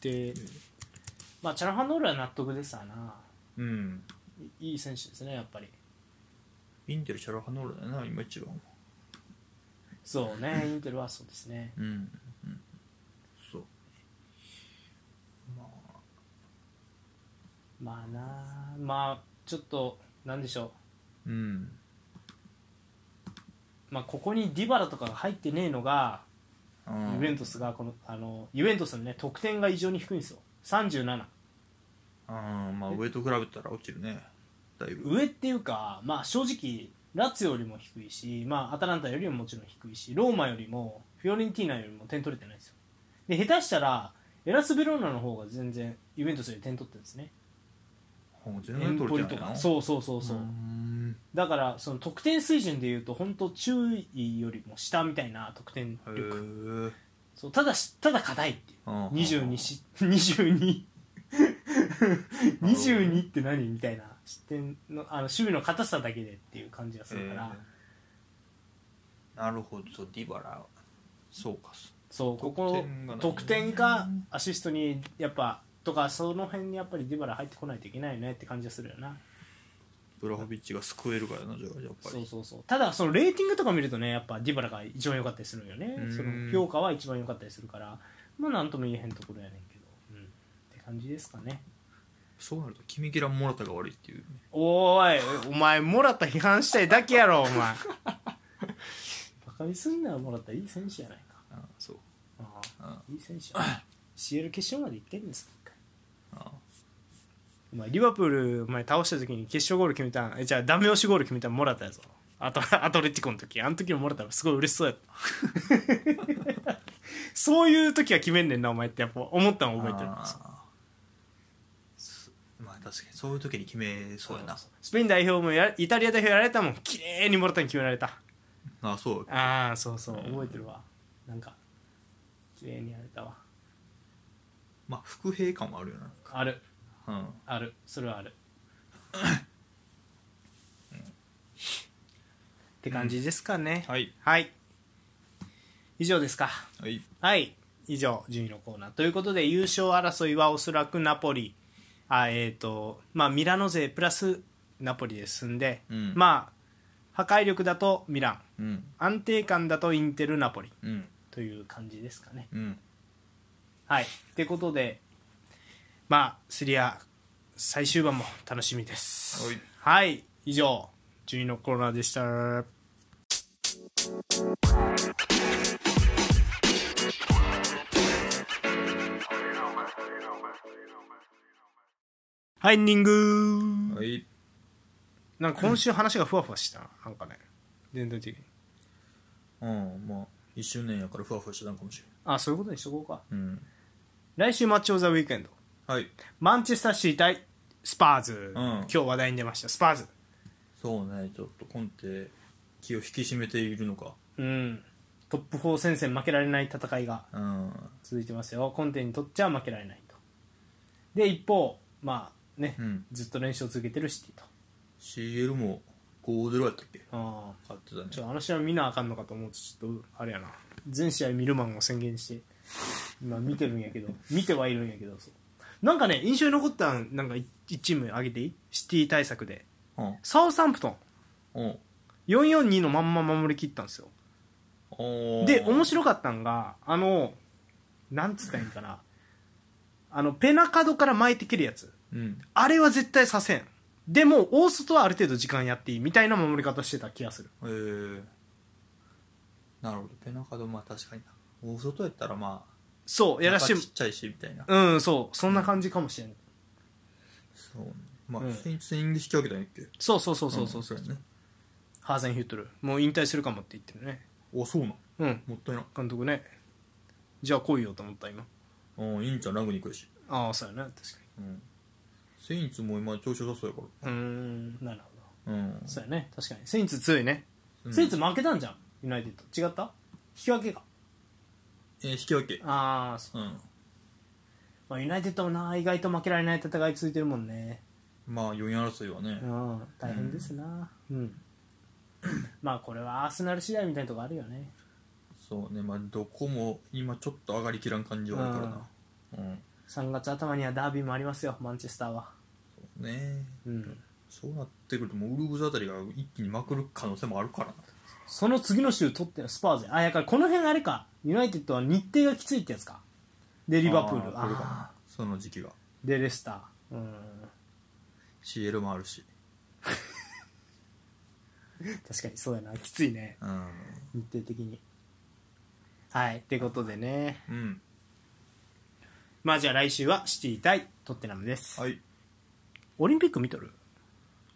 でまあチャラハンノールは納得ですわな。うん。いいい選手ですねやっぱり。インテルチャラハノールだよな今一番そうねインテルはそうですね。うん、うん、そうまあまあなまあちょっとなんでしょう。んうまあここにディバラとかが入ってねえのがユベントスがこのあのユベントスのね得点が異常に低いんですよ。37あまあ上と比べたら落ちるね。だいぶ。上っていうかまあ正直ラツィオよりも低いし、まあ、アタランタよりももちろん低いしローマよりもフィオレンティーナよりも点取れてないんですよ。で下手したらエラス・ベローナの方が全然ユベントスより点取ってるんですねほん全エンポ然取れてないなリとか。そうそうそうそう、ん。だからその得点水準でいうと本当注意よりも下みたいな得点へ力えそうただしただ硬いっていう。うん22し *laughs* 22 22って何みたいな。失点のあの守備の硬さだけでっていう感じがするから、えー。なるほど。そうディバラ。そうか。そうここ得点かアシストにやっぱとかその辺にやっぱりディバラ入ってこないといけないよねって感じがするよな。ブラホビッチが救えるからなじゃあやっぱり。そうそうそう。ただそのレーティングとか見るとねやっぱディバラが一番良かったりするんよね。うん。その評価は一番良かったりするから。まあなんとも言えへんところやねんけど、うん、って感じですかね。そうなるとキミキラン・モラタが悪いっていうね。おーいお前もらった批判したいだけやろお前。バカにすんなよもらった。いい選手やないか。あそう。あああいい選手や CL 決勝まで行ってるんです一回あお前リバプールお前倒した時に決勝ゴール決めたんえじゃあダメ押しゴール決めたんもらったやぞあとアトレティコの時あの時ももらったらすごい嬉しそうやった。*laughs* そういう時は決めんねんなお前ってやっぱ思ったの覚えてるあー。すまあ確かにそういう時に決めそうやな。スペイン代表もやイタリア代表やられたもん綺麗にもらったに決められた。あそう。ああそうそう覚えてるわ。なんか綺麗にやられたわ。まあ伏兵感はあるよある。なうん。ある。それはある。って感じですかね、はい。はい。以上ですか。はい。はい。以上順位のコーナー。ということで優勝争いはおそらくナポリ。あえっ、とまあミラノ勢プラスナポリで進んで、うん。まあ破壊力だとミラン。うん。安定感だとインテルナポリ。うん。という感じですかね。うん。はい。ってことでまあセリア最終盤も楽しみです。はい。はい以上順位のコーナーでした。はいエンディング。はい。なんか今週話がふわふわした？ななんかね。全体的に。うんまあ1周年やからふわふわしてたんかもしあそういうことにしとこうか。うん。来週マッチ・オブ・ザ・ウィークエンドはい。マンチェスターシティ対スパーズ、うん。今日話題に出ました。スパーズそうねちょっとコンテ気を引き締めているのか。うん。トップ4戦線負けられない戦いがうん。続いてますよ。コンテにとっちゃ負けられないと。で一方まあね、うん。ずっと練習を続けてるシティと。CL も5-0やったっけ？ああ。勝ってたね。ちょっとあの試合見なあかんのかと思うとちょっとあれやな。全試合見るマンを宣言して今見てるんやけど見てはいるんやけどそうなんかね印象に残ったんなんか1チーム挙げていい？シティ対策で。うん。サウサンプトン。うん。442のまんま守りきったんですよ。おー。で面白かったんがあのなんつったらいいんかな。あのペナカドから巻いて切るやつ。うん。あれは絶対させん。でも大外はある程度時間やっていい。みたいな守り方してた気がする。えー、なるほど。ペナカドまあ確かにな。大外やったらまあそうやらして中ちっちゃいしみたいな。うんそう。そんな感じかもしれん。そうね。まあ、うん。セインツイング引き分けたんやっけ？そうそうそうそうそう、んそうやね。ハーゼンヒュットル。もう引退するかもって言ってるね。おそうなん？うん。もったいな監督ね。じゃあ来いよと思った今。うんいいんちゃんラグに行くし、ああそうやな確かうん、セインツも今調子良さそうやかにうーんなるほど。らうん。そうやね。確かに。セインツ強いね、うん。セインツ負けたんじゃん。ユナイテッド。違った？引き分けかえー引き分け。ああそう、うん。まあ、ユナイテッドもな意外と負けられない戦い続いてるもんね。まあ4位争いはね。うん大変ですな。うん、まあこれはアーセナル次第みたいなとこあるよね。そうね。まあどこも今ちょっと上がりきらん感じはあるからな。うん。3月頭にはダービーもありますよマンチェスターは。そうね。うん。そうなってくるともうウルブズあたりが一気にまくる可能性もあるからなその次の週取ってるスパーズあやからこの辺あれか。ユナイテッドは日程がきついってやつか。でリバプール。あ来るか。その時期が。ーでレスター。うん。CL もあるし。*laughs* 確かにそうやな。きついね。うん。日程的に。はい。ってことでね。うん。まあじゃあ来週はシティ対トッテナムです、はい。オリンピック見とる？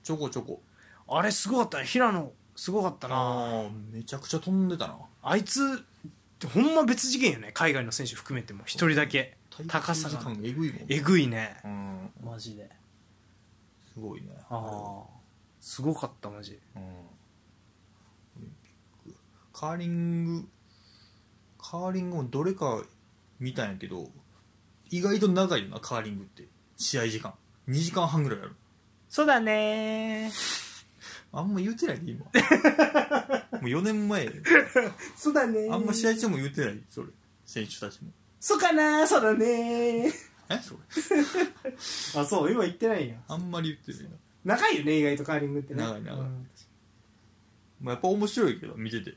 ちょこちょこ。あれすごかったね。平野すごかったな。ああめちゃくちゃ飛んでたな。あいつほんま別次元よね海外の選手含めても。一人だけ。高さ時が間えぐいもんえぐいね。うん。マジで。すごいねああすごかったマジ。うん。オリンピックカーリングカーリングもどれか見たんやけど意外と長いよなカーリングって。試合時間。2時間半ぐらいある。そうだねあんま言うてないで今。*laughs* もう4年前。そうだね。あんま試合中も言うてないそれ。選手たちも。そうかなそうだね。えそれ。*laughs* あそう今言ってないんやあんまり言ってないな。長いよね意外とカーリングってね。長い長い。うん。まあ、やっぱ面白いけど見てて。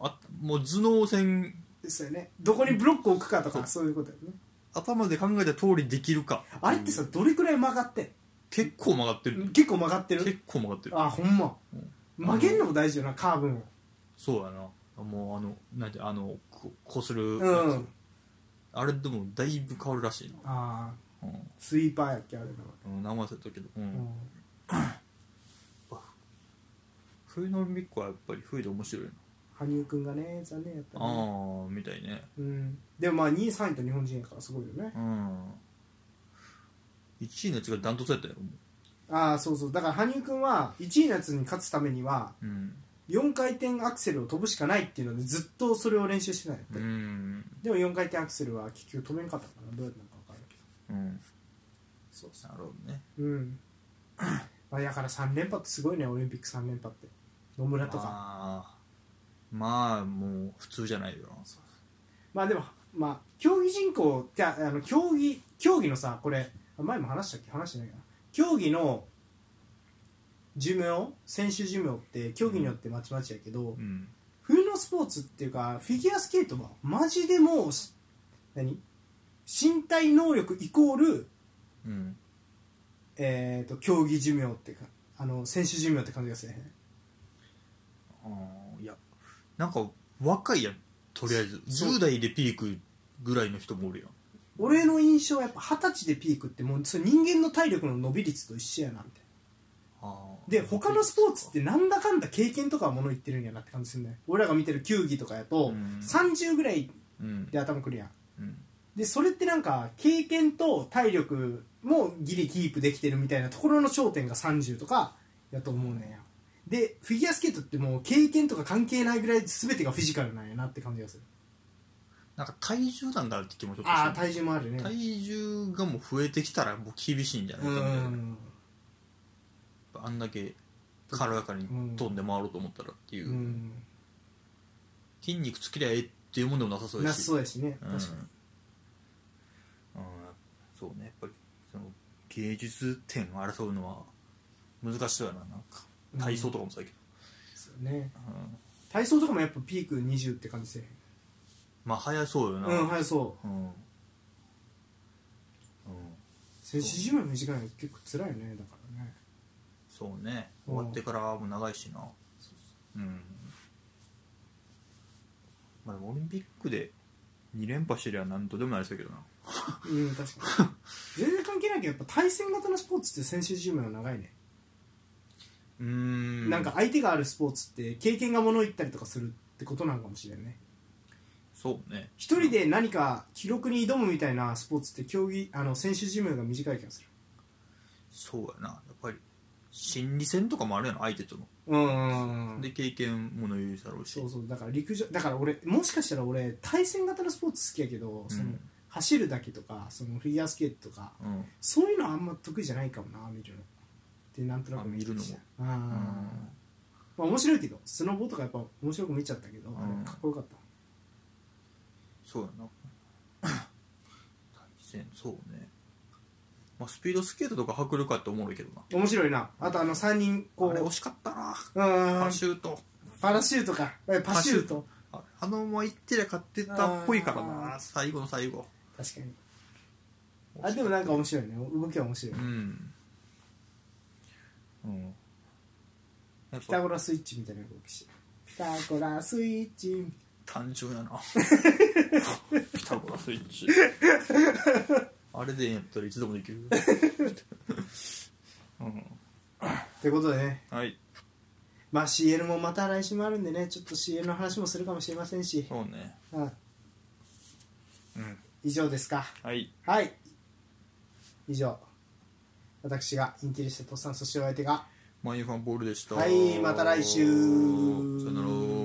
あもう頭脳戦。ですよね。どこにブロックを置くかとかそそういうことだよね。頭で考えた通りできるかあれってさどれくらい曲がって結構曲がってる。ん結構曲がってる？結構曲がってる。あほんま。曲げんのも大事よなカーブも。そうやな。もうあのなんてあのここするやつ、うん。あれでもだいぶ変わるらしいな。ああうスイーパーやっけあれだん、うん、名前忘れたけど、うん。うん。冬のオリンピックはやっぱり冬で面白いな。羽生くんがね残念やったね。ああみたいね。うん。でもまあ2位3位と日本人やからすごいよね。うん1位のやつがダントツやったよ。もああそうそう。だから羽生くんは1位のやつに勝つためにはううん。4回転アクセルを飛ぶしかないっていうのでずっとそれを練習してないう、ん。でも4回転アクセルは結局飛べんかったかなどうやったのか分からんけど。うん。そうそなるほどね。ううん。まあだから3連覇ってすごいねオリンピック3連覇って。野村とか。ああまあもう普通じゃないよ。なまあでもまあ競技人口じゃああの競技競技のさこれあ前も話したっけ？話してないかな。競技の寿命？選手寿命って競技によってまちまちやけど、うん。冬のスポーツっていうかフィギュアスケートはマジでもうし何？身体能力イコール、うん。えー、と競技寿命っていうかあの選手寿命って感じがするね。あーいやなんか若いやんとりあえず。そう。10代でピークぐらいの人もおるやん俺の印象はやっぱ二十歳でピークってもうそれ人間の体力の伸び率と一緒やなみたいあなー。で他のスポーツってなんだかんだ経験とかはもの言ってるんやなって感じするね。俺らが見てる球技とかやと、うん。30ぐらいうんで頭くるやん。うん。でそれってなんか経験と体力もギリキープできてるみたいなところの頂点が30とかやと思うねんや。でフィギュアスケートってもう経験とか関係ないぐらい全てがフィジカルなんやなって感じがするなんか体重なんだって気もちょっとああ体重もあるね。体重がもう増えてきたらもう厳しいんじゃなういかみたいな、んあんだけ軽やかに飛んで回ろうと思ったらっていう、うん筋肉つきりゃええっていうもんでもなさそうなやし。そうやしね。うん。確かに。うんそうね。やっぱりその芸術点を争うのは難しそうやな。なんか体操とかもそうやけそうね。ど、うん。体操とかもやっぱピーク20って感じせえまあ早そうよな。うんはいそう。うん、うん。選手寿命短いの結構辛いよねだからね。そうね。うん。終わってからも長いしな。うん。まあでもオリンピックで2連覇してりゃ何とでもなりそうやけどな。*laughs* うん確かに。全然関係ないけどやっぱ対戦型のスポーツって選手寿命は長いね。うーん。なんか相手があるスポーツって経験がものを言ったりとかするってことなのかもしれないねそうね。一人で何か記録に挑むみたいなスポーツって競技あの選手寿命が短い気がする。そうやな。やっぱり心理戦とかもあるやん相手との。うん。で経験もの言うだろうし。そうそう。だから陸上だから俺もしかしたら俺対戦型のスポーツ好きやけど、そのうん走るだけとかそのフィギュアスケートとかうん。そういうのはあんま得意じゃないかもな見るの。ってなんとなくあ見るのも。あー、うん。まあ、面白いけどスノボとかやっぱ面白く見ちゃったけど、あうん。れかっこよかったそうやな。*coughs* 対戦そうね。まあスピードスケートとか迫力あっておもろいけどな。面白いな。あとあの3人こう。あれ惜しかったな。うん。パシュート。パラシュートか。えパシュート。ああのまま行ってりゃ勝ってたっぽいからあな最後の最後。確かに。あでもなんか面白いね。動きは面白い、うん。うん。ピタぱゴラスイッチみたいな動きして。ピタゴラスイッチ単純やな。*laughs* ピタゴラスイッチ。あれでええんやったらいつでもできる。うん。ということでね。はい。まあ CL もまた来週もあるんでね。ちょっと CL の話もするかもしれませんし、そうね。うん、うん。以上ですか。はい。はい。以上。私がインテリストとさんそしてお相手が。マインファンボールでした。はい。また来週。さよなら